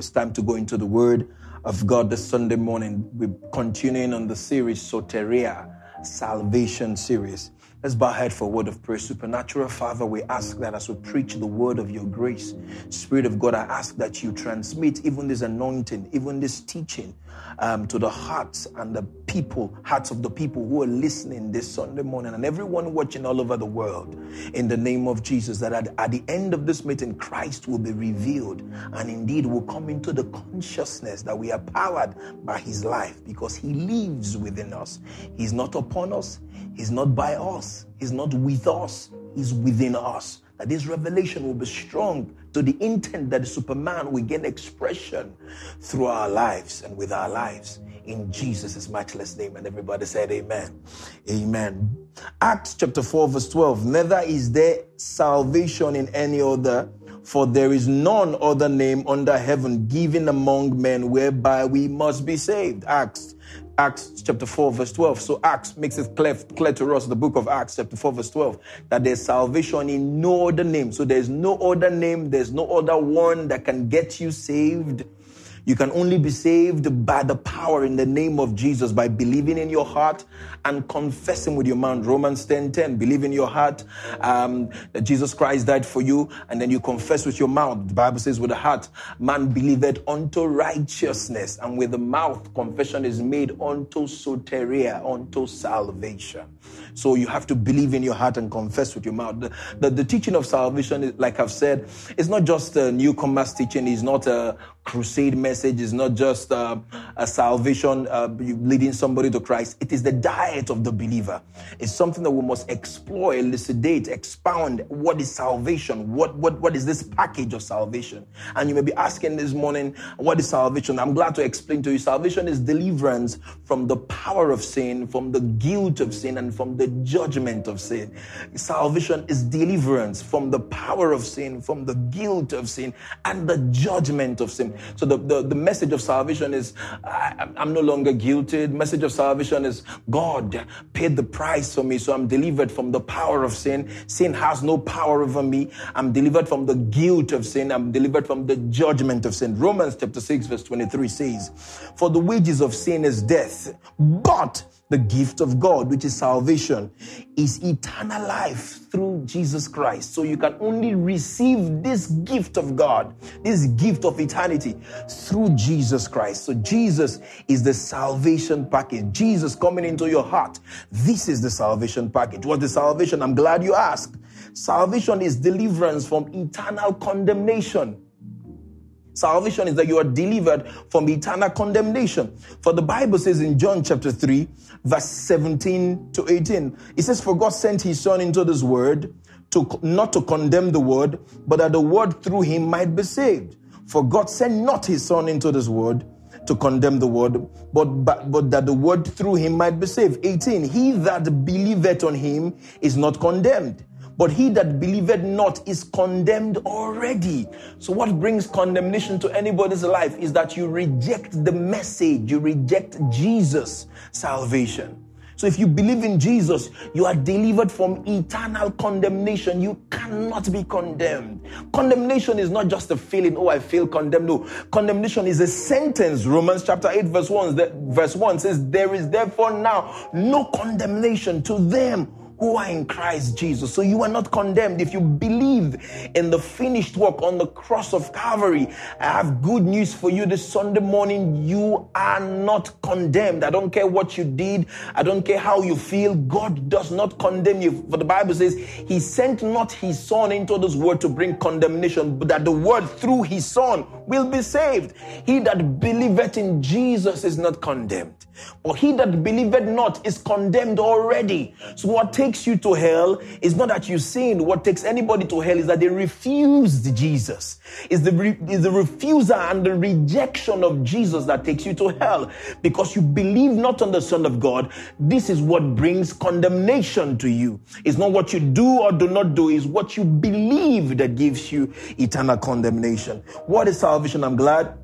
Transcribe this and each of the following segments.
It's time to go into the Word of God this Sunday morning. We're continuing on the series Soteria, Salvation series. Let's bow head for a word of prayer. Supernatural Father, we ask that as we preach the word of your grace, Spirit of God, I ask that you transmit even this anointing, even this teaching um, to the hearts and the people, hearts of the people who are listening this Sunday morning and everyone watching all over the world in the name of Jesus. That at, at the end of this meeting, Christ will be revealed and indeed will come into the consciousness that we are powered by his life because he lives within us. He's not upon us, he's not by us, he's not with us, he's within us that this revelation will be strong to the intent that the Superman will gain expression through our lives and with our lives. In Jesus' matchless name. And everybody said, Amen. Amen. Acts chapter 4, verse 12. Neither is there salvation in any other, for there is none other name under heaven given among men whereby we must be saved. Acts Acts chapter 4, verse 12. So Acts makes it clear, clear to us, the book of Acts chapter 4, verse 12, that there's salvation in no other name. So there's no other name, there's no other one that can get you saved you can only be saved by the power in the name of Jesus by believing in your heart and confessing with your mouth. Romans 10 10. Believe in your heart um, that Jesus Christ died for you, and then you confess with your mouth. The Bible says, with the heart, man believeth unto righteousness, and with the mouth, confession is made unto soteria, unto salvation. So you have to believe in your heart and confess with your mouth. The, the, the teaching of salvation, like I've said, it's not just a newcomer's teaching, it's not a crusade message, it's not just uh, a salvation uh, leading somebody to Christ. It is the diet of the believer. It's something that we must explore, elucidate, expound. What is salvation? What, what, what is this package of salvation? And you may be asking this morning, what is salvation? I'm glad to explain to you. Salvation is deliverance from the power of sin, from the guilt of sin, and from the judgment of sin. Salvation is deliverance from the power of sin, from the guilt of sin, and the judgment of sin. So the, the, the message of salvation is I, am no longer guilty. Message of salvation is God paid the price for me, so I'm delivered from the power of sin. Sin has no power over me. I'm delivered from the guilt of sin. I'm delivered from the judgment of sin. Romans chapter 6, verse 23 says, For the wages of sin is death, but the gift of God, which is salvation, is eternal life through Jesus Christ. So you can only receive this gift of God, this gift of eternity through Jesus Christ. So Jesus is the salvation package. Jesus coming into your heart. This is the salvation package. What's the salvation? I'm glad you asked. Salvation is deliverance from eternal condemnation. Salvation is that you are delivered from eternal condemnation. For the Bible says in John chapter 3, verse 17 to 18, it says, For God sent his son into this world to not to condemn the world, but that the world through him might be saved. For God sent not his son into this world to condemn the world, but, but, but that the word through him might be saved. 18. He that believeth on him is not condemned but he that believeth not is condemned already. So, what brings condemnation to anybody's life is that you reject the message, you reject Jesus' salvation. So, if you believe in Jesus, you are delivered from eternal condemnation. You cannot be condemned. Condemnation is not just a feeling, oh, I feel condemned. No, condemnation is a sentence. Romans chapter 8, verse 1, verse 1 says, There is therefore now no condemnation to them who are in Christ Jesus. So you are not condemned if you believe in the finished work on the cross of Calvary. I have good news for you this Sunday morning. You are not condemned. I don't care what you did. I don't care how you feel. God does not condemn you. For the Bible says, He sent not His Son into this world to bring condemnation, but that the world through His Son will be saved. He that believeth in Jesus is not condemned. But he that believeth not is condemned already. So what takes you to hell is not that you sinned. What takes anybody to hell is that they refused Jesus. Is the, re- is the refusal and the rejection of Jesus that takes you to hell. Because you believe not on the Son of God. This is what brings condemnation to you. It's not what you do or do not do. It's what you believe that gives you eternal condemnation. What is salvation? I'm glad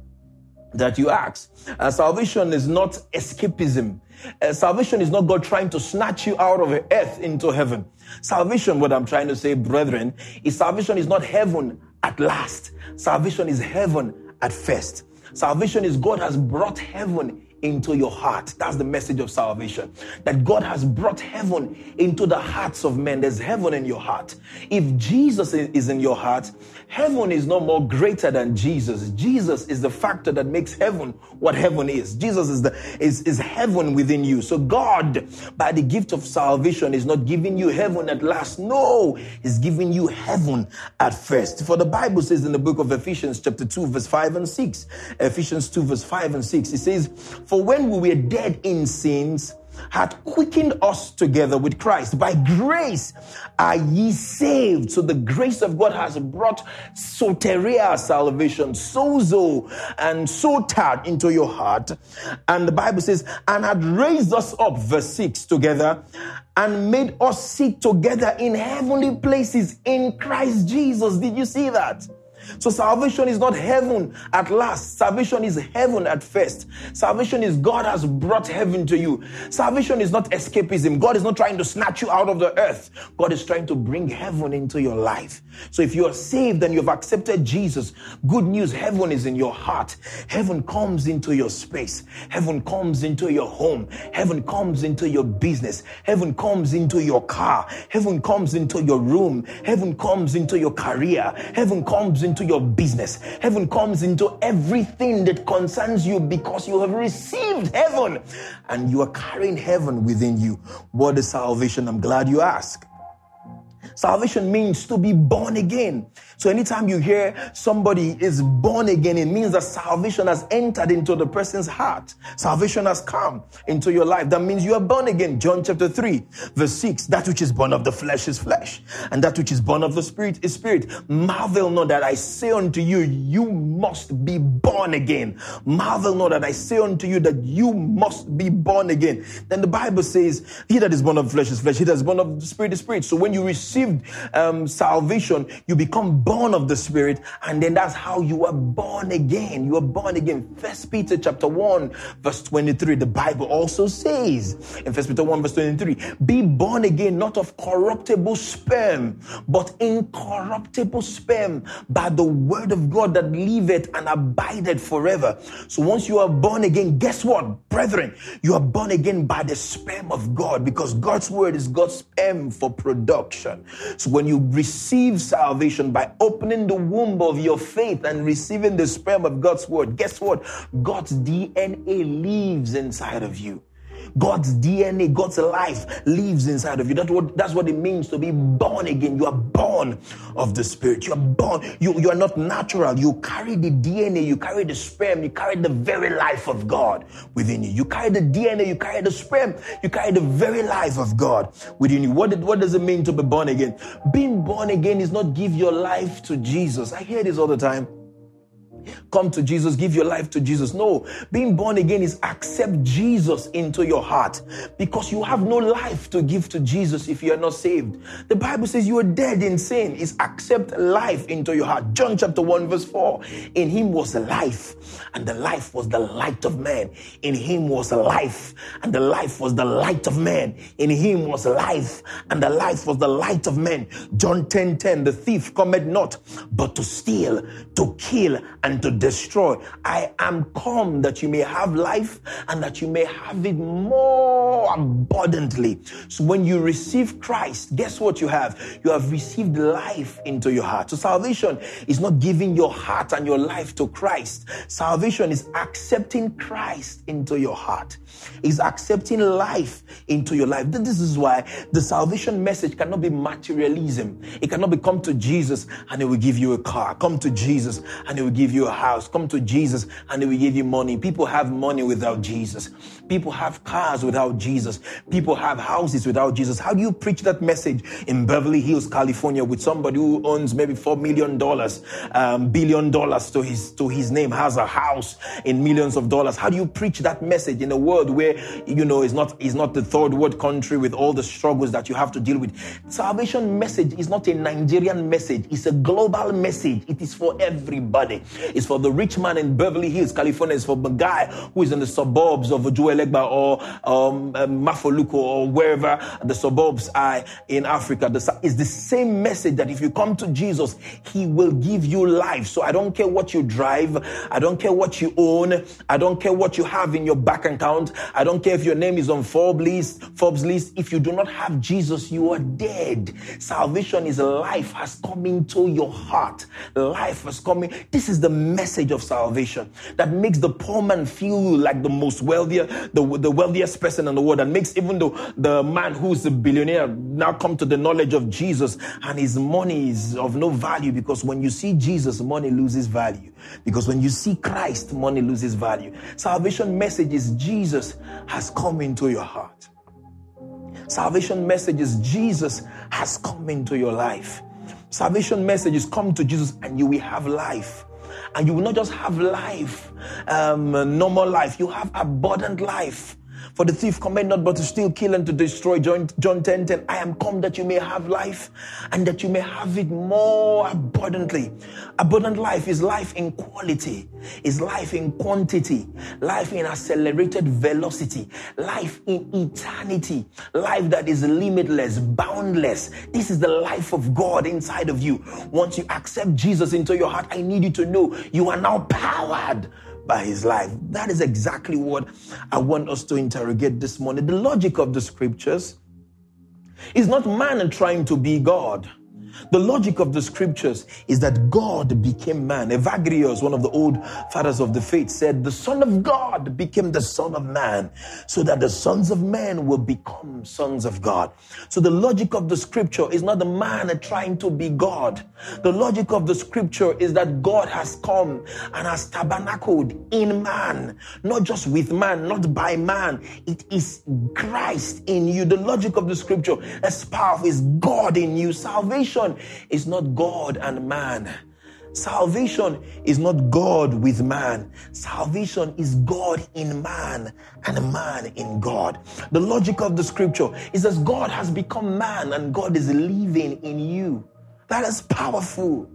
that you ask. Uh, salvation is not escapism. Uh, salvation is not God trying to snatch you out of earth into heaven. Salvation, what I'm trying to say, brethren, is salvation is not heaven at last. Salvation is heaven at first. Salvation is God has brought heaven into your heart. That's the message of salvation. That God has brought heaven into the hearts of men. There's heaven in your heart. If Jesus is in your heart, heaven is no more greater than Jesus. Jesus is the factor that makes heaven what heaven is. Jesus is the is, is heaven within you. So God, by the gift of salvation, is not giving you heaven at last. No, He's giving you heaven at first. For the Bible says in the book of Ephesians, chapter 2, verse 5 and 6. Ephesians 2, verse 5 and 6. It says, For when we were dead in sins, had quickened us together with Christ. By grace are ye saved. So the grace of God has brought soteria salvation, sozo and sotat into your heart. And the Bible says, and had raised us up, verse 6, together and made us sit together in heavenly places in Christ Jesus. Did you see that? So salvation is not heaven at last. Salvation is heaven at first. Salvation is God has brought heaven to you. Salvation is not escapism. God is not trying to snatch you out of the earth. God is trying to bring heaven into your life. So if you are saved and you've accepted Jesus, good news, heaven is in your heart. Heaven comes into your space. Heaven comes into your home. Heaven comes into your business. Heaven comes into your car. Heaven comes into your room. Heaven comes into your career. Heaven comes into into your business. Heaven comes into everything that concerns you because you have received heaven and you are carrying heaven within you. What is salvation? I'm glad you asked. Salvation means to be born again. So anytime you hear somebody is born again, it means that salvation has entered into the person's heart. Salvation has come into your life. That means you are born again. John chapter 3, verse 6. That which is born of the flesh is flesh, and that which is born of the spirit is spirit. Marvel not that I say unto you, you must be born again. Marvel not that I say unto you that you must be born again. Then the Bible says, He that is born of flesh is flesh, he that is born of the spirit is spirit. So when you received um, salvation, you become born of the Spirit, and then that's how you are born again. You are born again. First Peter chapter 1, verse 23. The Bible also says in First Peter 1, verse 23, be born again, not of corruptible sperm, but incorruptible sperm by the word of God that liveth and abideth forever. So once you are born again, guess what, brethren? You are born again by the sperm of God because God's word is God's sperm for production. So when you receive salvation by opening the womb of your faith and receiving the sperm of God's word, guess what? God's DNA lives inside of you. God's DNA, God's life lives inside of you. That's what, that's what it means to be born again. You are born of the Spirit. You are born. You, you are not natural. You carry the DNA, you carry the sperm, you carry the very life of God within you. You carry the DNA, you carry the sperm, you carry the very life of God within you. What, what does it mean to be born again? Being born again is not give your life to Jesus. I hear this all the time. Come to Jesus, give your life to Jesus. No, being born again is accept Jesus into your heart because you have no life to give to Jesus if you are not saved. The Bible says you are dead in sin. Is accept life into your heart. John chapter 1, verse 4. In him was life, and the life was the light of man. In him was life, and the life was the light of man. In him was life, and the life was the light of man. John 10 10. The thief cometh not but to steal, to kill, and and to destroy. I am come that you may have life and that you may have it more abundantly. So when you receive Christ, guess what you have? You have received life into your heart. So salvation is not giving your heart and your life to Christ. Salvation is accepting Christ into your heart. Is accepting life into your life. This is why the salvation message cannot be materialism. It cannot be come to Jesus and he will give you a car. Come to Jesus and he will give you a house. Come to Jesus and He will give you money. People have money without Jesus. People have cars without Jesus. People have houses without Jesus. How do you preach that message in Beverly Hills, California, with somebody who owns maybe four million dollars, um, billion dollars to his to his name, has a house in millions of dollars? How do you preach that message in a world where you know is not is not the third world country with all the struggles that you have to deal with? Salvation message is not a Nigerian message; it's a global message. It is for everybody. It's for the rich man in Beverly Hills, California. It's for the guy who is in the suburbs of Ojuelegba or um, um, Mafoluko or wherever the suburbs are in Africa. It's the same message that if you come to Jesus, He will give you life. So I don't care what you drive. I don't care what you own. I don't care what you have in your bank account. I don't care if your name is on Forbes list, Forbes list. If you do not have Jesus, you are dead. Salvation is life has come into your heart. Life has come in. This is the message of salvation that makes the poor man feel like the most wealthier, the, the wealthiest person in the world, and makes even though the man who's a billionaire now come to the knowledge of Jesus and his money is of no value because when you see Jesus, money loses value. Because when you see Christ, money loses value. Salvation message is Jesus has come into your heart. Salvation message is Jesus has come into your life. Salvation message is come to Jesus and you will have life. And you will not just have life, um, normal life, you have abundant life. For the thief cometh not but to steal, kill, and to destroy. John, John 10 10. I am come that you may have life and that you may have it more abundantly. Abundant life is life in quality, is life in quantity, life in accelerated velocity, life in eternity, life that is limitless, boundless. This is the life of God inside of you. Once you accept Jesus into your heart, I need you to know you are now powered by his life. That is exactly what I want us to interrogate this morning. The logic of the scriptures is not man trying to be God. The logic of the scriptures is that God became man. Evagrius, one of the old fathers of the faith, said, The Son of God became the Son of Man, so that the sons of men will become sons of God. So the logic of the scripture is not the man trying to be God. The logic of the scripture is that God has come and has tabernacled in man, not just with man, not by man. It is Christ in you. The logic of the scripture is powerful, is God in you. Salvation Salvation is not God and man. Salvation is not God with man. Salvation is God in man and man in God. The logic of the scripture is that God has become man and God is living in you. That is powerful.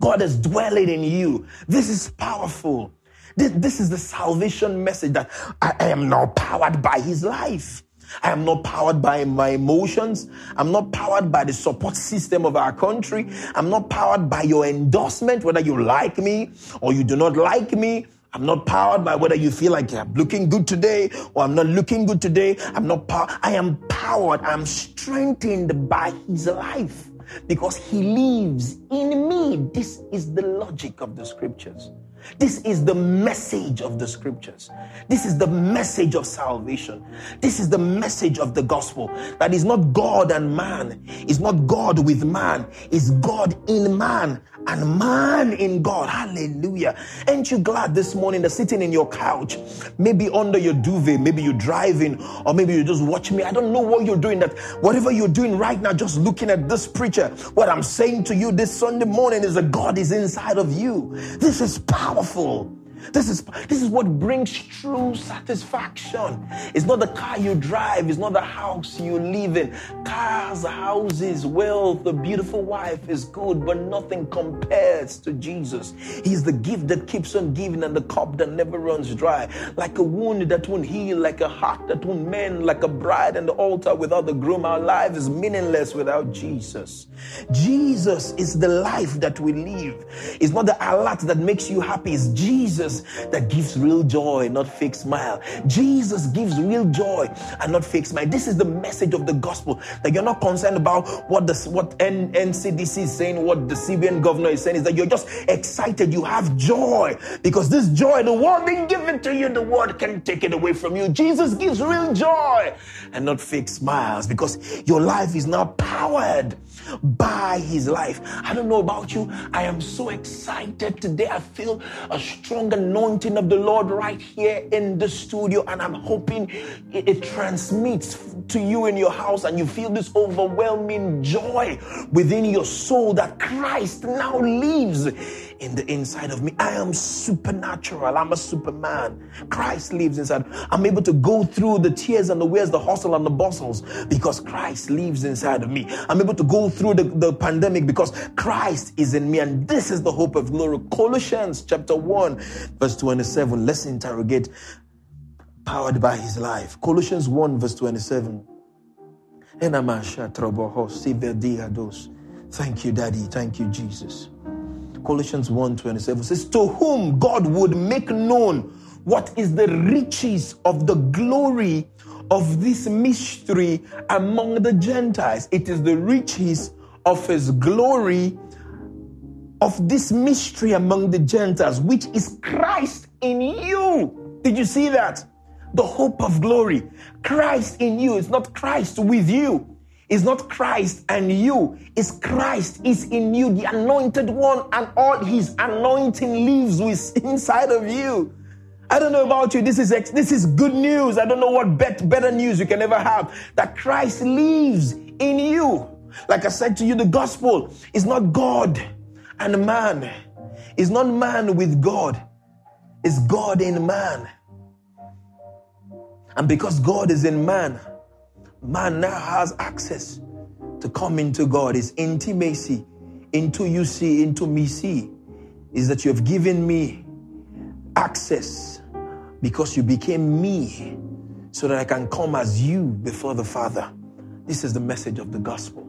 God is dwelling in you. This is powerful. This, this is the salvation message that I am now powered by his life. I am not powered by my emotions. I'm not powered by the support system of our country. I'm not powered by your endorsement, whether you like me or you do not like me. I'm not powered by whether you feel like I'm looking good today or I'm not looking good today. I'm not powered. I am powered. I'm strengthened by his life because he lives in me. This is the logic of the scriptures. This is the message of the scriptures. This is the message of salvation. This is the message of the gospel that is not God and man, is not God with man, is God in man and man in God. Hallelujah. Ain't you glad this morning that sitting in your couch, maybe under your duvet, maybe you're driving, or maybe you just watch me. I don't know what you're doing, that whatever you're doing right now, just looking at this preacher, what I'm saying to you this Sunday morning is that God is inside of you. This is powerful. This is this is what brings true satisfaction. It's not the car you drive, it's not the house you live in. Cars, houses, wealth, the beautiful wife is good, but nothing compares to Jesus. He's the gift that keeps on giving and the cup that never runs dry. Like a wound that won't heal, like a heart that won't mend, like a bride and the altar without the groom. Our life is meaningless without Jesus. Jesus is the life that we live. It's not the alert that makes you happy, it's Jesus Jesus that gives real joy, not fake smile. Jesus gives real joy and not fake smile. This is the message of the gospel that you're not concerned about what the what NCDC is saying, what the CBN governor is saying, is that you're just excited. You have joy because this joy, the world didn't give it to you, the world can take it away from you. Jesus gives real joy and not fake smiles because your life is now powered by his life. I don't know about you. I am so excited today. I feel a strong anointing of the Lord right here in the studio, and I'm hoping it, it transmits to you in your house and you feel this overwhelming joy within your soul that Christ now lives in the inside of me. I am supernatural. I'm a superman. Christ lives inside. I'm able to go through the tears and the wears, the hustle and the bustles because Christ lives inside of me. I'm able to go through the, the pandemic because Christ is in me. And this is the hope of glory. Colossians chapter 1, verse 27. Let's interrogate powered by his life. Colossians 1, verse 27. Thank you, Daddy. Thank you, Jesus. Colossians 1:27 says, To whom God would make known what is the riches of the glory of this mystery among the Gentiles. It is the riches of his glory of this mystery among the Gentiles, which is Christ in you. Did you see that? The hope of glory. Christ in you. It's not Christ with you. It's not Christ and you. It's Christ is in you, the anointed one, and all his anointing lives with inside of you. I don't know about you. This is this is good news. I don't know what bet, better news you can ever have. That Christ lives in you. Like I said to you, the gospel is not God and man. It's not man with God. It's God in man. And because God is in man, man now has access to come into God. Is intimacy into you see, into me see, is that you have given me access because you became me so that I can come as you before the Father. This is the message of the gospel.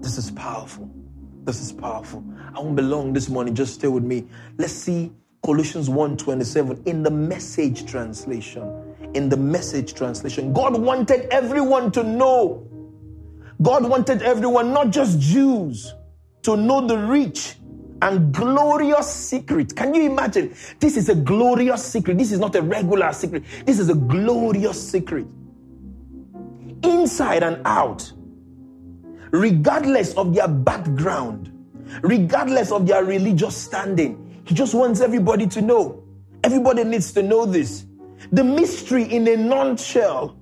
This is powerful. This is powerful. I won't be long this morning. Just stay with me. Let's see Colossians 1:27 in the message translation in the message translation. God wanted everyone to know. God wanted everyone, not just Jews, to know the rich and glorious secret. Can you imagine? This is a glorious secret. This is not a regular secret. This is a glorious secret. Inside and out, regardless of their background, regardless of their religious standing, He just wants everybody to know. Everybody needs to know this. The mystery in a nutshell,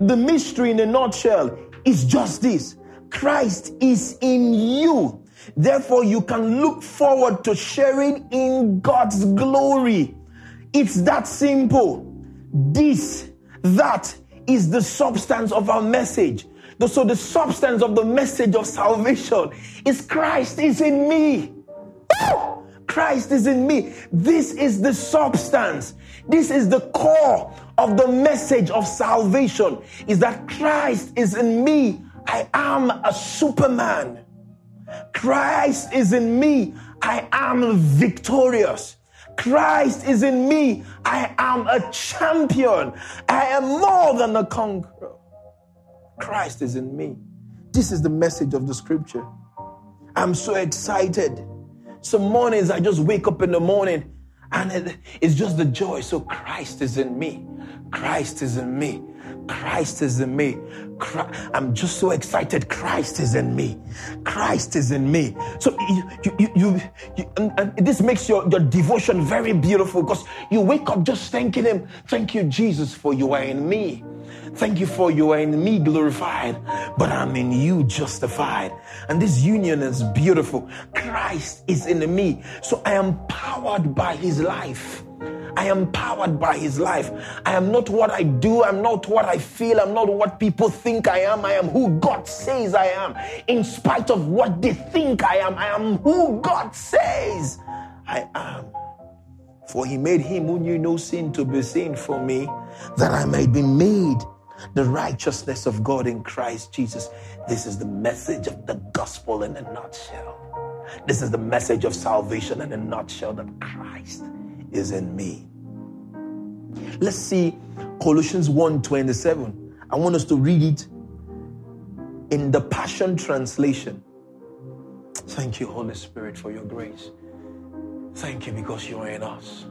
the mystery in a nutshell is just this Christ is in you. Therefore, you can look forward to sharing in God's glory. It's that simple. This, that is the substance of our message. So, the substance of the message of salvation is Christ is in me. Christ is in me. This is the substance. This is the core of the message of salvation is that Christ is in me. I am a superman. Christ is in me. I am victorious. Christ is in me. I am a champion. I am more than a conqueror. Christ is in me. This is the message of the scripture. I'm so excited. Some mornings I just wake up in the morning and it's just the joy. So Christ is in me. Christ is in me. Christ is in me. I'm just so excited. Christ is in me. Christ is in me. So you, you, you, you and, and this makes your, your devotion very beautiful because you wake up just thanking Him. Thank you, Jesus, for you are in me. Thank you for you are in me glorified, but I'm in you justified. And this union is beautiful. Christ is in me. So I am powered by His life. I am powered by his life. I am not what I do. I'm not what I feel. I'm not what people think I am. I am who God says I am. In spite of what they think I am, I am who God says I am. For he made him who knew no sin to be sin for me, that I might be made the righteousness of God in Christ Jesus. This is the message of the gospel in a nutshell. This is the message of salvation in a nutshell that Christ is in me. Let's see Colossians 1:27. I want us to read it in the Passion Translation. Thank you, Holy Spirit, for your grace. Thank you because you are in us.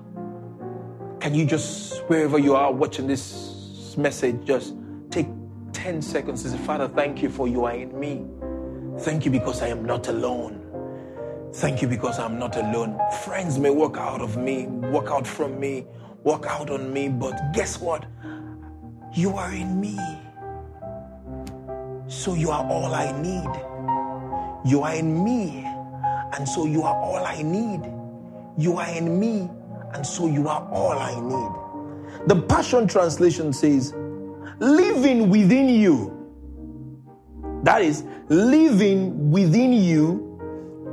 Can you just, wherever you are watching this message, just take 10 seconds and say, Father, thank you for you are in me. Thank you because I am not alone. Thank you because I'm not alone. Friends may walk out of me, walk out from me, walk out on me, but guess what? You are in me. So you are all I need. You are in me. And so you are all I need. You are in me, and so you are all I need. The Passion Translation says, living within you. That is, living within you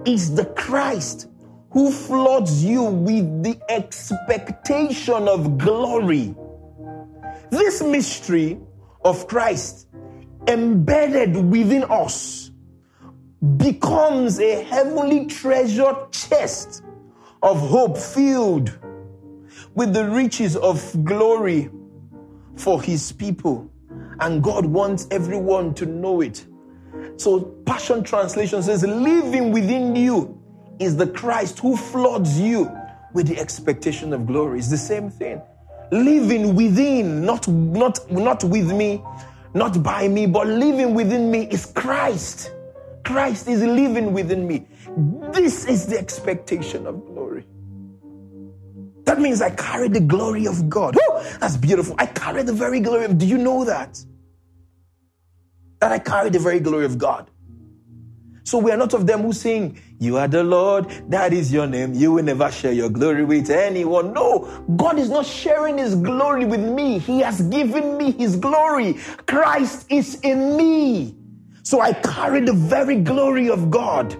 is the Christ who floods you with the expectation of glory. This mystery of Christ embedded within us becomes a heavenly treasure chest of hope filled with the riches of glory for his people. And God wants everyone to know it. So, Passion Translation says, living within you is the Christ who floods you with the expectation of glory. It's the same thing. Living within, not, not, not with me, not by me, but living within me is Christ. Christ is living within me. This is the expectation of glory. That means I carry the glory of God. Oh, that's beautiful. I carry the very glory of. Do you know that? That I carry the very glory of God. So we are not of them who sing, You are the Lord, that is your name. You will never share your glory with anyone. No, God is not sharing his glory with me. He has given me his glory. Christ is in me. So I carry the very glory of God.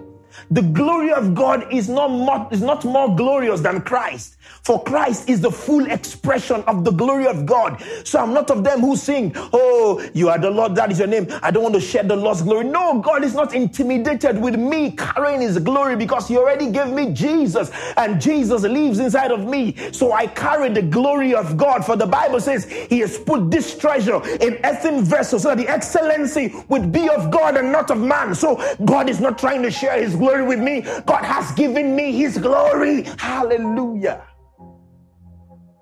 The glory of God is not more, is not more glorious than Christ. For Christ is the full expression of the glory of God. So I'm not of them who sing, Oh, you are the Lord, that is your name. I don't want to share the Lord's glory. No, God is not intimidated with me carrying his glory because he already gave me Jesus and Jesus lives inside of me. So I carry the glory of God. For the Bible says he has put this treasure in earthen vessels so that the excellency would be of God and not of man. So God is not trying to share his glory with me. God has given me his glory. Hallelujah.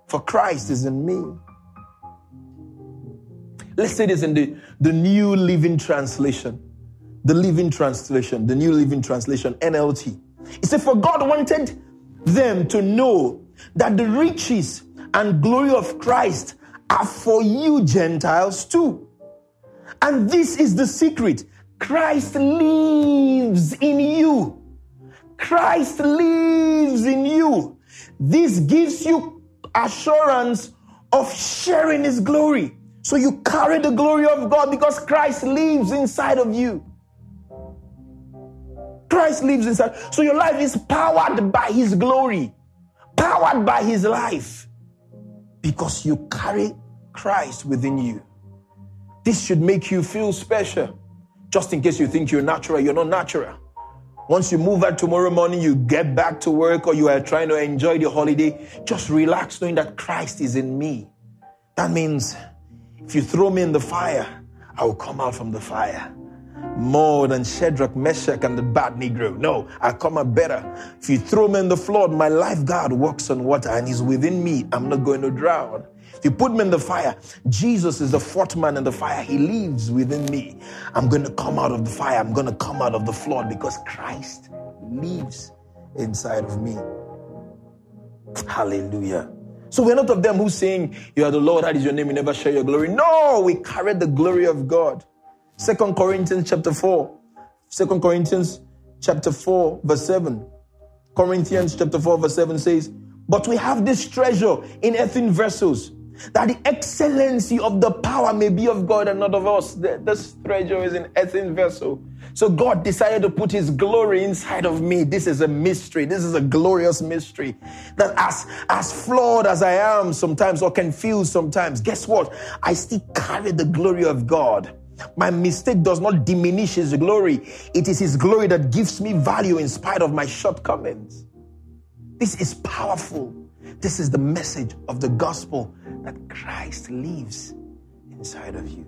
For Christ is in me. Let's say this in the, the New Living Translation. The Living Translation, the New Living Translation, NLT. It said, For God wanted them to know that the riches and glory of Christ are for you, Gentiles, too. And this is the secret Christ lives in you. Christ lives in you. This gives you assurance of sharing his glory. So you carry the glory of God because Christ lives inside of you. Christ lives inside. So your life is powered by his glory, powered by his life because you carry Christ within you. This should make you feel special. Just in case you think you're natural, you're not natural. Once you move out tomorrow morning, you get back to work or you are trying to enjoy the holiday, just relax knowing that Christ is in me. That means if you throw me in the fire, I will come out from the fire. More than Shadrach, Meshach, and Abednego. No, I come out better. If you throw me in the flood, my lifeguard walks on water and he's within me. I'm not going to drown. If you put me in the fire, Jesus is the fourth man in the fire. He lives within me. I'm going to come out of the fire. I'm going to come out of the flood because Christ lives inside of me. Hallelujah. So we're not of them who saying, You are the Lord, that is your name, you never share your glory. No, we carry the glory of God. Second Corinthians chapter 4. Second Corinthians chapter 4, verse 7. Corinthians chapter 4, verse 7 says, But we have this treasure in earthen vessels that the excellency of the power may be of God and not of us. This treasure is an earthen vessel. So God decided to put his glory inside of me. This is a mystery. This is a glorious mystery. That as, as flawed as I am sometimes or confused sometimes, guess what? I still carry the glory of God. My mistake does not diminish his glory. It is his glory that gives me value in spite of my shortcomings. This is powerful. This is the message of the gospel that Christ lives inside of you.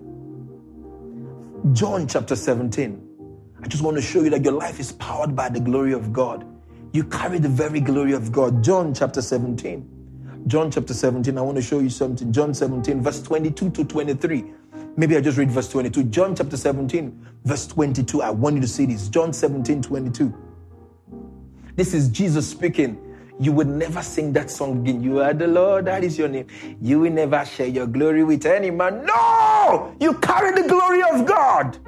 John chapter 17. I just want to show you that your life is powered by the glory of God. You carry the very glory of God. John chapter 17. John chapter 17. I want to show you something. John 17, verse 22 to 23. Maybe I just read verse 22. John chapter 17, verse 22. I want you to see this. John 17, 22. This is Jesus speaking you would never sing that song again. You are the Lord, that is your name. You will never share your glory with any man. No! You carry the glory of God.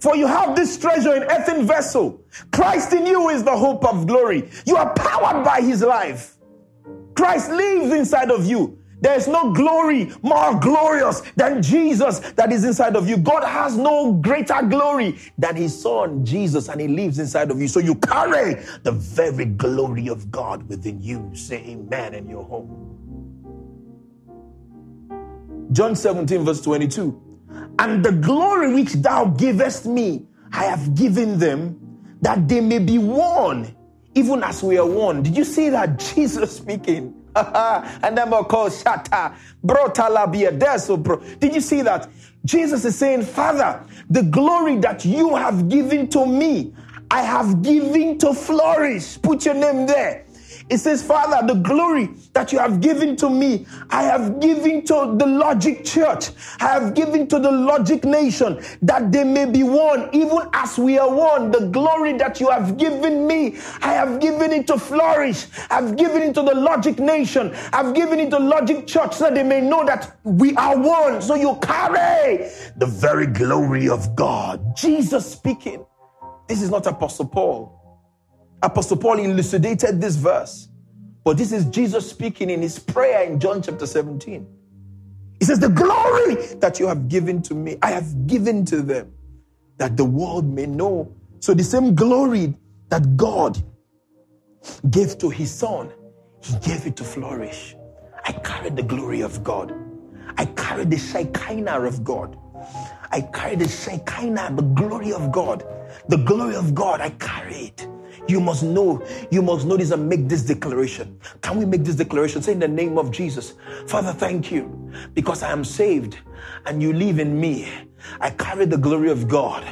For you have this treasure in earthen vessel. Christ in you is the hope of glory. You are powered by his life. Christ lives inside of you. There is no glory more glorious than Jesus that is inside of you. God has no greater glory than his son, Jesus, and he lives inside of you. So you carry the very glory of God within you. Say amen in your home. John 17, verse 22. And the glory which thou givest me, I have given them, that they may be one, even as we are one. Did you see that? Jesus speaking. and then Shata. Bro Talabia. There's bro. Did you see that? Jesus is saying, Father, the glory that you have given to me, I have given to flourish. Put your name there. It says, Father, the glory that you have given to me, I have given to the logic church. I have given to the logic nation that they may be one, even as we are one. The glory that you have given me, I have given it to flourish. I've given it to the logic nation. I've given it to logic church so they may know that we are one. So you carry the very glory of God. Jesus speaking. This is not Apostle Paul. Apostle Paul elucidated this verse. But this is Jesus speaking in his prayer in John chapter 17. He says, The glory that you have given to me, I have given to them, that the world may know. So the same glory that God gave to his son, he gave it to flourish. I carry the glory of God. I carry the Shekinah of God. I carry the Shekinah, the glory of God. The glory of God, I carry it. You must know, you must know this and make this declaration. Can we make this declaration? Say in the name of Jesus, Father, thank you because I am saved and you live in me. I carry the glory of God.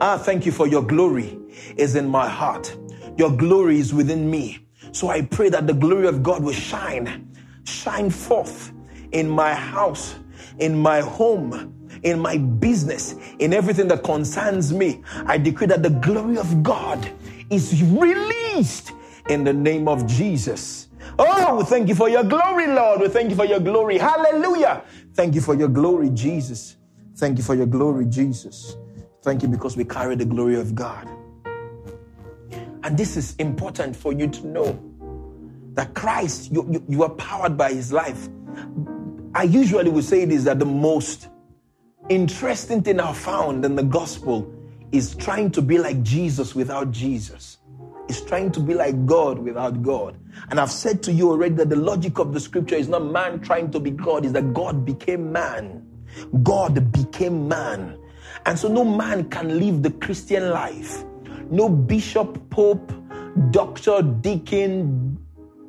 Ah, thank you for your glory is in my heart. Your glory is within me. So I pray that the glory of God will shine, shine forth in my house, in my home, in my business, in everything that concerns me. I decree that the glory of God is released in the name of Jesus. Oh, we thank you for your glory, Lord. We thank you for your glory. Hallelujah. Thank you for your glory, Jesus. Thank you for your glory, Jesus. Thank you because we carry the glory of God. And this is important for you to know that Christ, you, you, you are powered by his life. I usually would say this that the most interesting thing I found in the gospel is trying to be like Jesus without Jesus. Is trying to be like God without God. And I've said to you already that the logic of the scripture is not man trying to be God, is that God became man. God became man. And so no man can live the Christian life. No bishop, pope, doctor, deacon,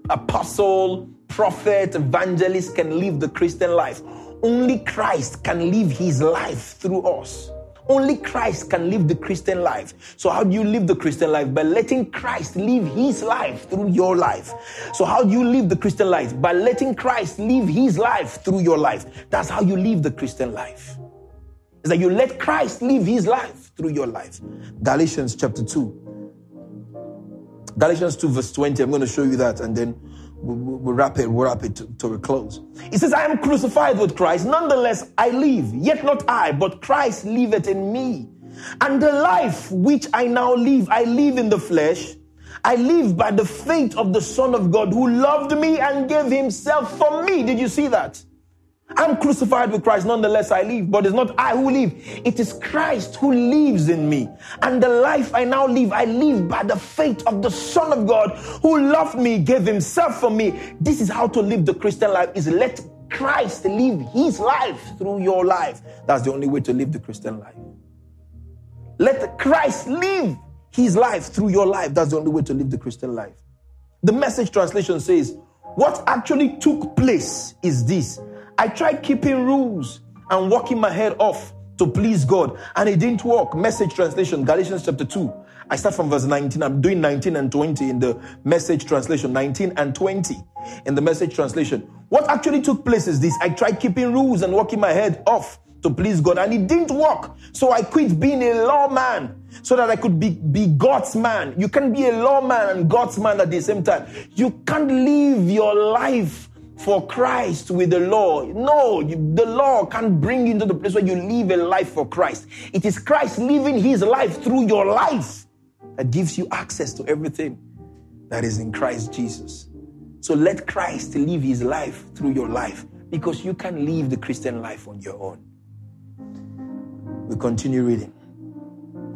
apostle, prophet, evangelist can live the Christian life. Only Christ can live his life through us. Only Christ can live the Christian life. So, how do you live the Christian life? By letting Christ live his life through your life. So, how do you live the Christian life? By letting Christ live his life through your life. That's how you live the Christian life. Is that you let Christ live his life through your life. Galatians chapter 2. Galatians 2, verse 20. I'm going to show you that and then we'll, we'll wrap it, we'll wrap it to, to a close. He says, I am crucified with Christ. Nonetheless, I live, yet not I, but Christ liveth in me. And the life which I now live, I live in the flesh. I live by the faith of the Son of God who loved me and gave himself for me. Did you see that? I'm crucified with Christ, nonetheless I live, but it's not I who live. It is Christ who lives in me. And the life I now live, I live by the faith of the Son of God who loved me, gave himself for me. This is how to live the Christian life is let Christ live his life through your life. That's the only way to live the Christian life. Let Christ live his life through your life. That's the only way to live the Christian life. The message translation says, What actually took place is this I tried keeping rules and working my head off to please God, and it didn't work. Message translation, Galatians chapter 2. I start from verse 19. I'm doing 19 and 20 in the message translation. 19 and 20 in the message translation. What actually took place is this I tried keeping rules and working my head off to please God, and it didn't work. So I quit being a lawman so that I could be, be God's man. You can be a lawman and God's man at the same time. You can't live your life for Christ with the law. No, the law can't bring you into the place where you live a life for Christ. It is Christ living his life through your life that gives you access to everything that is in Christ Jesus. So let Christ live his life through your life because you can live the Christian life on your own. We continue reading.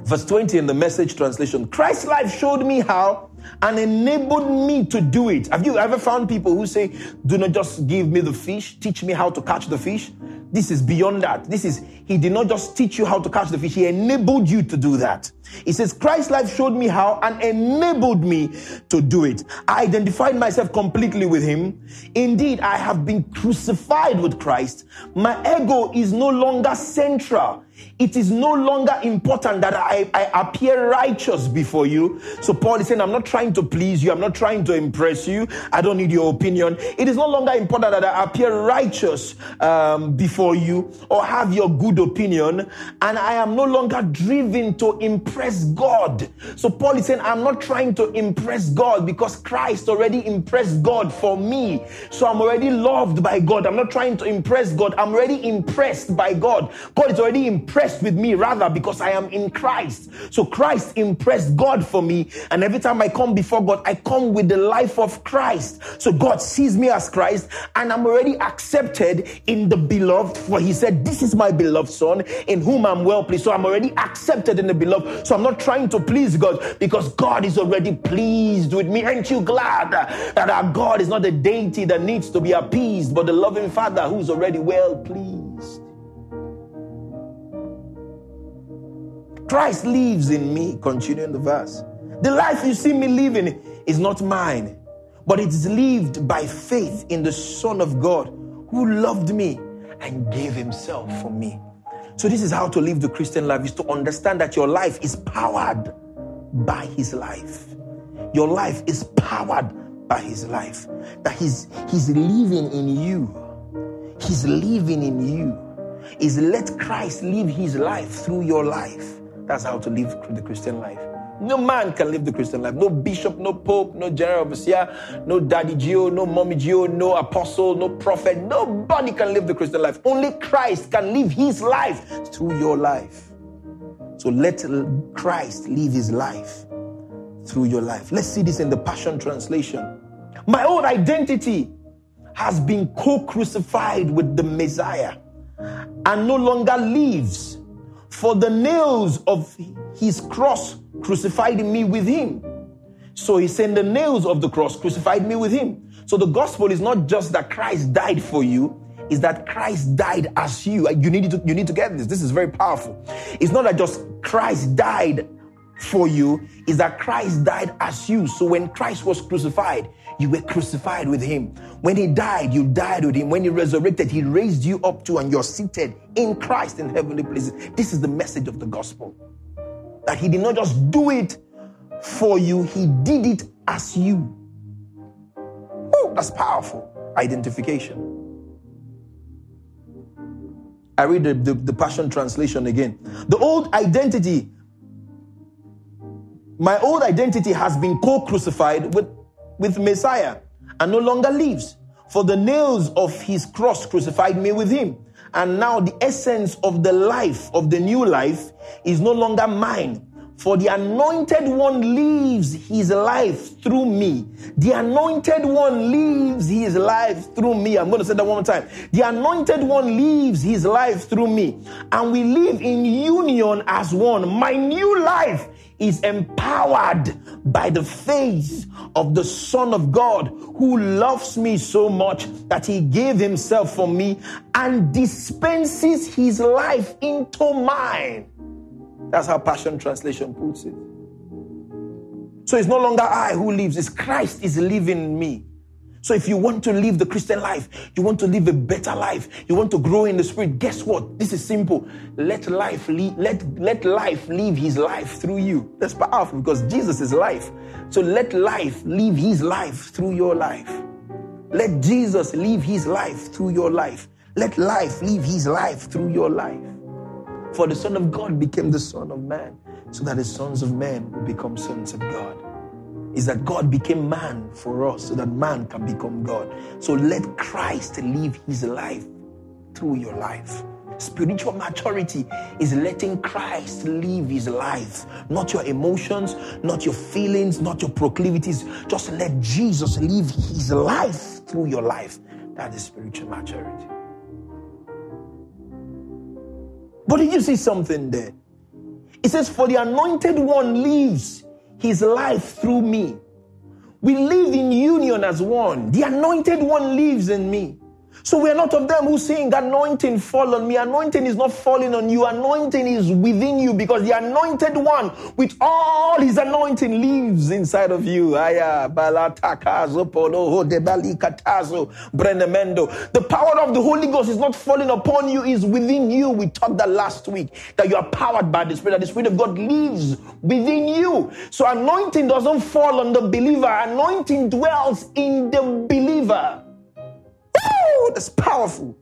Verse 20 in the message translation Christ's life showed me how and enabled me to do it. Have you ever found people who say, Do not just give me the fish, teach me how to catch the fish? This is beyond that. This is, He did not just teach you how to catch the fish, He enabled you to do that. He says, Christ's life showed me how and enabled me to do it. I identified myself completely with Him. Indeed, I have been crucified with Christ. My ego is no longer central. It is no longer important that I, I appear righteous before you. So Paul is saying, I'm not trying to please you. I'm not trying to impress you. I don't need your opinion. It is no longer important that I appear righteous um, before you or have your good opinion. And I am no longer driven to impress God. So Paul is saying, I'm not trying to impress God because Christ already impressed God for me. So I'm already loved by God. I'm not trying to impress God. I'm already impressed by God. God is already impressed with me rather because I am in Christ. So Christ impressed God for me. And every time I come before God, I come with the life of Christ. So God sees me as Christ and I'm already accepted in the beloved. For he said, This is my beloved son in whom I'm well pleased. So I'm already accepted in the beloved. So I'm not trying to please God because God is already pleased with me. Aren't you glad that our God is not a deity that needs to be appeased, but the loving Father who's already well pleased? Christ lives in me, continuing the verse. The life you see me living is not mine, but it is lived by faith in the Son of God who loved me and gave himself for me. So, this is how to live the Christian life is to understand that your life is powered by his life. Your life is powered by his life. That he's, he's living in you. He's living in you. Is let Christ live his life through your life. That's how to live the Christian life. No man can live the Christian life. No bishop, no pope, no general overseer, no daddy G.O., no mommy G.O., no apostle, no prophet. Nobody can live the Christian life. Only Christ can live his life through your life. So let Christ live his life through your life. Let's see this in the Passion Translation. My old identity has been co crucified with the Messiah and no longer lives for the nails of his cross crucified me with him. So he said, The nails of the cross crucified me with him. So the gospel is not just that Christ died for you, is that Christ died as you. You need to, you need to get this. This is very powerful. It's not that just Christ died for you, is that Christ died as you. So when Christ was crucified, you were crucified with him. When he died, you died with him. When he resurrected, he raised you up to, and you're seated in Christ in heavenly places. This is the message of the gospel. That he did not just do it for you, he did it as you. Oh, that's powerful. Identification. I read the, the, the Passion Translation again. The old identity my old identity has been co crucified with, with Messiah and no longer lives. For the nails of his cross crucified me with him. And now the essence of the life, of the new life, is no longer mine. For the anointed one lives his life through me. The anointed one lives his life through me. I'm going to say that one more time. The anointed one lives his life through me. And we live in union as one. My new life is empowered by the faith of the Son of God who loves me so much that he gave himself for me and dispenses his life into mine. That's how Passion Translation puts it. So it's no longer I who lives, it's Christ is living in me. So if you want to live the Christian life, you want to live a better life, you want to grow in the spirit, guess what? This is simple. Let life lead, let, let life live his life through you. That's powerful because Jesus is life. So let life live his life through your life. Let Jesus live his life through your life. Let life live his life through your life. For the Son of God became the Son of Man, so that the sons of men will become sons of God. Is that God became man for us so that man can become God. So let Christ live his life through your life. Spiritual maturity is letting Christ live his life, not your emotions, not your feelings, not your proclivities. Just let Jesus live his life through your life. That is spiritual maturity. But did you see something there? It says, For the anointed one lives his life through me. We live in union as one. The anointed one lives in me. So we are not of them who sing, anointing fall on me. Anointing is not falling on you. Anointing is within you because the anointed one with all his anointing lives inside of you. The power of the Holy Ghost is not falling upon you, is within you. We talked that last week that you are powered by the Spirit, that the Spirit of God lives within you. So anointing doesn't fall on the believer. Anointing dwells in the believer. Woo, that's powerful.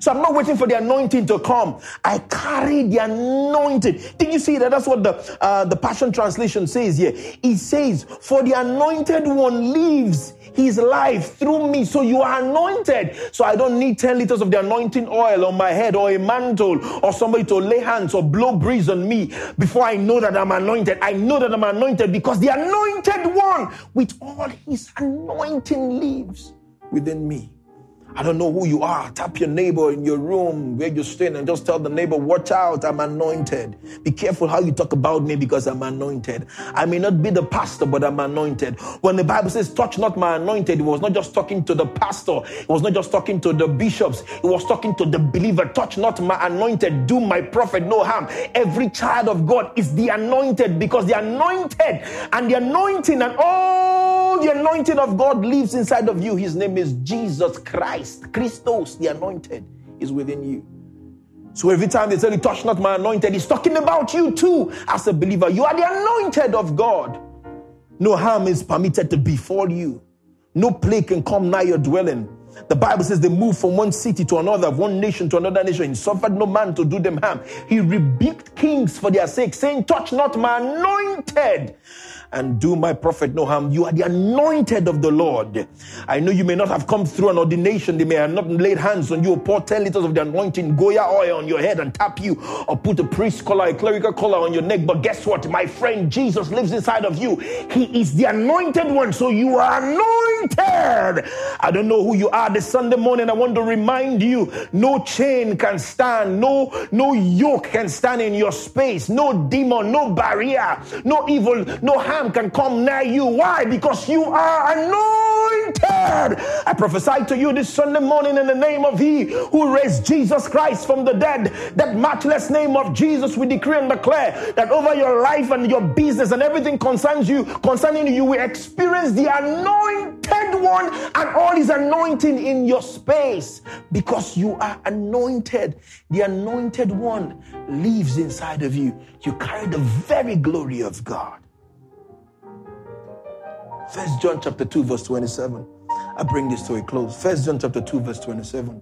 So I'm not waiting for the anointing to come. I carry the anointing. Did you see that? That's what the uh, the Passion Translation says here. It says, "For the anointed one lives." his life through me. So you are anointed. So I don't need 10 liters of the anointing oil on my head or a mantle or somebody to lay hands or blow breeze on me before I know that I'm anointed. I know that I'm anointed because the anointed one with all his anointing lives within me. I don't know who you are. Tap your neighbor in your room where you're staying and just tell the neighbor, Watch out, I'm anointed. Be careful how you talk about me because I'm anointed. I may not be the pastor, but I'm anointed. When the Bible says, Touch not my anointed, it was not just talking to the pastor, it was not just talking to the bishops, it was talking to the believer. Touch not my anointed, do my prophet no harm. Every child of God is the anointed because the anointed and the anointing and all the anointing of God lives inside of you. His name is Jesus Christ. Christ, Christos, the anointed, is within you. So every time they tell you, touch not my anointed, he's talking about you too as a believer. You are the anointed of God. No harm is permitted to befall you. No plague can come nigh your dwelling. The Bible says they moved from one city to another, one nation to another nation. He suffered no man to do them harm. He rebuked kings for their sake, saying, Touch not my anointed and do my prophet no harm. You are the anointed of the Lord. I know you may not have come through an ordination. They may have not laid hands on you or pour 10 liters of the anointing Goya oil on your head and tap you or put a priest collar, a clerical collar on your neck. But guess what? My friend Jesus lives inside of you. He is the anointed one. So you are anointed. I don't know who you are this Sunday morning. I want to remind you no chain can stand, no, no yoke can stand in your space, no demon, no barrier, no evil, no harm can come near you. Why? Because you are anointed. I prophesy to you this Sunday morning in the name of He who raised Jesus Christ from the dead. That matchless name of Jesus, we decree and declare that over your life and your business and everything concerns you, concerning you, you will experience the anointed one and all his anointing in your space because you are anointed. The anointed one lives inside of you. You carry the very glory of God. First John chapter 2, verse 27. I bring this to a close. First John chapter 2, verse 27.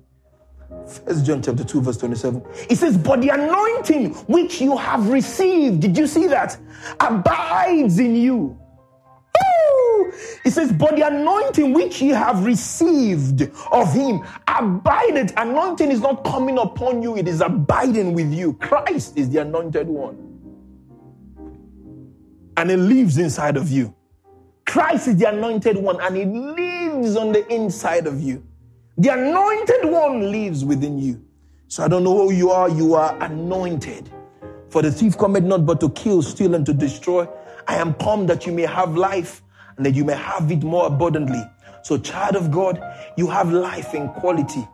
First John chapter 2, verse 27. It says, But the anointing which you have received, did you see that? Abides in you. It says, But the anointing which ye have received of him abided. Anointing is not coming upon you, it is abiding with you. Christ is the anointed one. And it lives inside of you. Christ is the anointed one and he lives on the inside of you. The anointed one lives within you. So I don't know who you are. You are anointed. For the thief cometh not but to kill, steal, and to destroy. I am come that you may have life and that you may have it more abundantly. So, child of God, you have life in quality.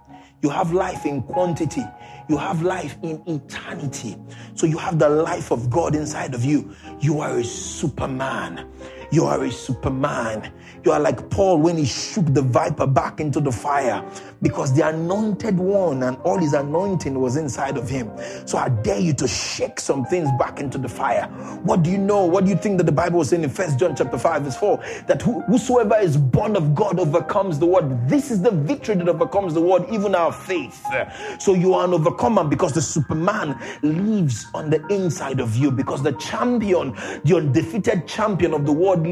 You have life in quantity. You have life in eternity. So you have the life of God inside of you. You are a superman. You are a superman. You are like Paul when he shook the viper back into the fire because the anointed one and all his anointing was inside of him. So I dare you to shake some things back into the fire. What do you know? What do you think that the Bible was saying in First John chapter 5 verse 4? That whosoever is born of God overcomes the world. This is the victory that overcomes the world, even our faith. So you are an overcomer because the superman lives on the inside of you because the champion, the undefeated champion of the world God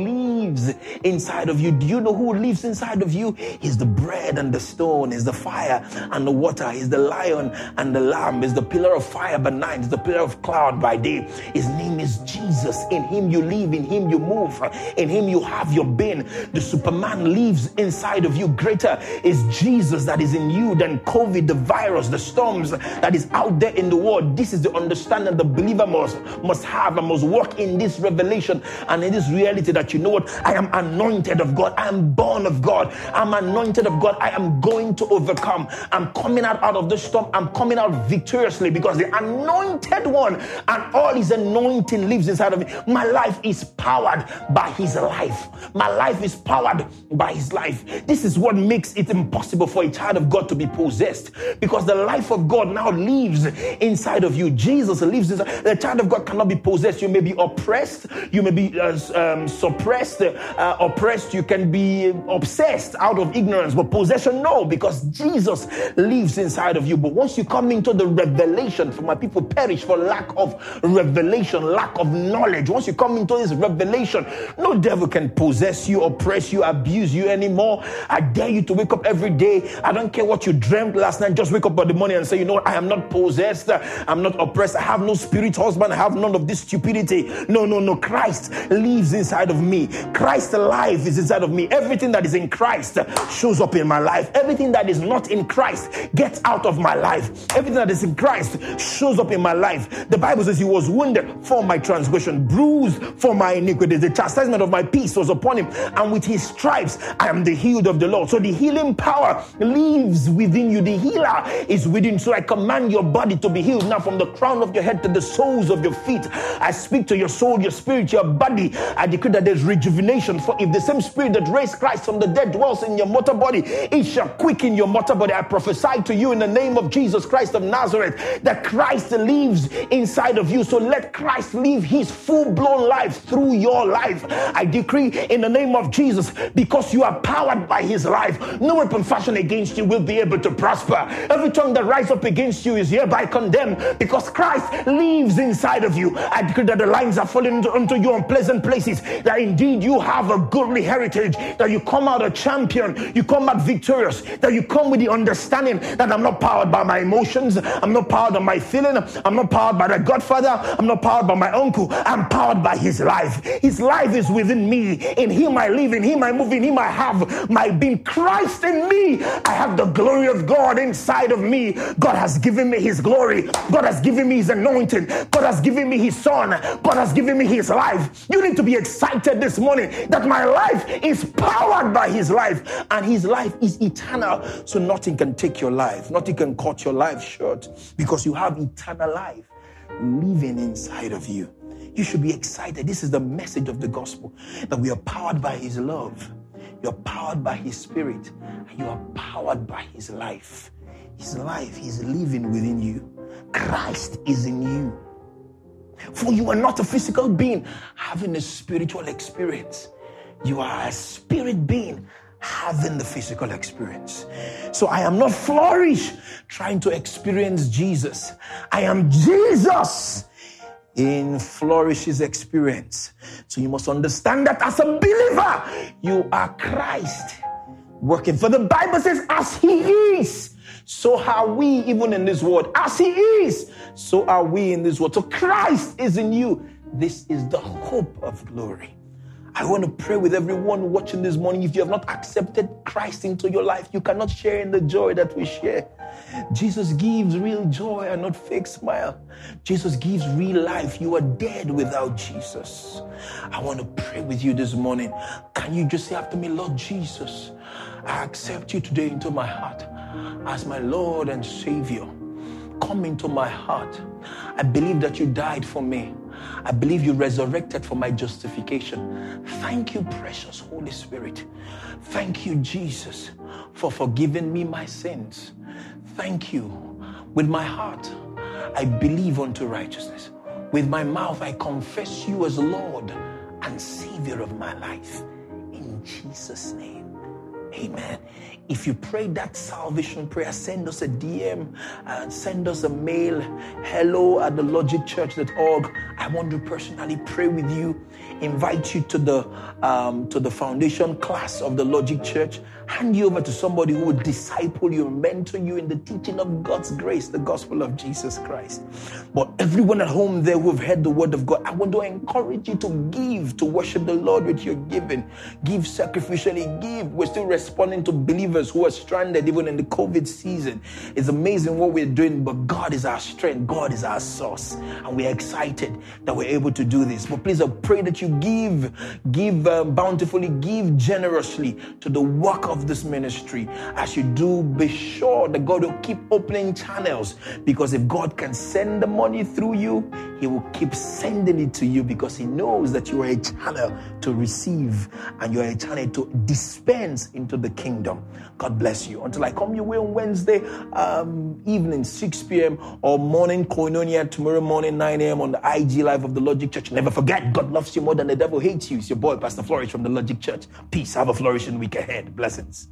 lives inside of you. Do you know who lives inside of you? He's the bread and the stone, He's the fire and the water, He's the lion and the lamb, He's the pillar of fire by night, He's the pillar of cloud by day. His name is Jesus. In Him you live, in Him you move, in Him you have your being. The Superman lives inside of you. Greater is Jesus that is in you than COVID, the virus, the storms that is out there in the world. This is the understanding the believer must, must have and must walk in this revelation and in this reality that you know what? I am anointed of God. I am born of God. I'm anointed of God. I am going to overcome. I'm coming out, out of the storm. I'm coming out victoriously because the anointed one and all his anointing lives inside of me. My life is powered by his life. My life is powered by his life. This is what makes it impossible for a child of God to be possessed because the life of God now lives inside of you. Jesus lives inside. The child of God cannot be possessed. You may be oppressed. You may be uh, um, suppressed, uh, oppressed. You can be obsessed out of ignorance, but possession, no, because Jesus lives inside of you. But once you come into the revelation, for my people perish for lack of revelation, lack of knowledge. Once you come into this revelation, no devil can possess you, oppress you, abuse you anymore. I dare you to wake up every day. I don't care what you dreamt last night. Just wake up by the morning and say, you know? I am not possessed. I'm not oppressed. I have no spirit husband. I have none of this stupidity. No, no, no. Christ lives inside of me. Christ's life is inside of me. Everything that is in Christ shows up in my life. Everything that is not in Christ gets out of my life. Everything that is in Christ shows up in my life. The Bible says he was wounded for my transgression, bruised for my iniquity. The chastisement of my peace was upon him, and with his stripes I am the healed of the Lord. So the healing power lives within you. The healer is within. So I command your body to be healed now from the crown of your head to the soles of your feet. I speak to your soul, your spirit, your body. I decree that there's rejuvenation. For if the same spirit that raised Christ from the dead dwells in your mortal body, it shall quicken your mortal body. I prophesy to you in the name of Jesus Christ of Nazareth that Christ lives inside of you. So let Christ live his full blown life through your life. I decree in the name of Jesus, because you are powered by his life, no weapon fashioned against you will be able to prosper. Every tongue that rises up against you is hereby condemned because Christ lives inside of you. I decree that the lines are falling into, into you unpleasant places, that indeed you have a goodly heritage, that you come out a champion, you come out victorious, that you come with the understanding that I'm not powered by my emotions, I'm not powered by my feeling, I'm not powered by the Godfather, I'm not powered by my uncle, I'm powered by his life. His life is within me. In him I live, in him I move, in him I have my being. Christ in me. I have the glory of God inside of me. God has given me his glory. God has given me his anointing. God has given me his son. God has given me his life. You need to be excited this morning that my life is powered by his life and his life is eternal. So nothing can take your life, nothing can cut your life short because you have eternal life living inside of you. You should be excited. This is the message of the gospel that we are powered by his love. You're powered by his spirit. And you are powered by his life. His life is living within you. Christ is in you. For you are not a physical being having a spiritual experience. You are a spirit being having the physical experience. So I am not Flourish trying to experience Jesus. I am Jesus in Flourish's experience. So you must understand that as a believer, you are Christ working. For the Bible says, as he is, so are we even in this world. As he is, so are we in this world. So Christ is in you. This is the hope of glory. I want to pray with everyone watching this morning. If you have not accepted Christ into your life, you cannot share in the joy that we share. Jesus gives real joy and not fake smile. Jesus gives real life. You are dead without Jesus. I want to pray with you this morning. Can you just say after me, Lord Jesus, I accept you today into my heart as my Lord and Savior. Come into my heart. I believe that you died for me. I believe you resurrected for my justification. Thank you, precious Holy Spirit. Thank you, Jesus, for forgiving me my sins. Thank you. With my heart, I believe unto righteousness. With my mouth, I confess you as Lord and Savior of my life. In Jesus' name, Amen. If you pray that salvation prayer, send us a DM, uh, send us a mail, hello at the logicchurch.org. I want to personally pray with you, invite you to the um, to the foundation class of the Logic Church, hand you over to somebody who will disciple you, mentor you in the teaching of God's grace, the gospel of Jesus Christ. But everyone at home there who have heard the word of God, I want to encourage you to give, to worship the Lord with your giving. Give sacrificially, give. We're still responding to believers who are stranded even in the COVID season. It's amazing what we're doing, but God is our strength, God is our source. And we're excited that we're able to do this. But please, I pray that you give, give um, bountifully, give generously to the work of this ministry. As you do, be sure that God will keep opening channels because if God can send the money through you, He will keep sending it to you because He knows that you are a channel to receive and you are a channel to dispense into the kingdom. God bless you. Until I come your way on Wednesday um, evening, 6 p.m. or morning, Koinonia, tomorrow morning, 9 a.m. on the IG Live of the Logic Church. Never forget, God loves you more than the devil hates you. It's your boy, Pastor Flourish from the Logic Church. Peace. Have a flourishing week ahead. Blessings.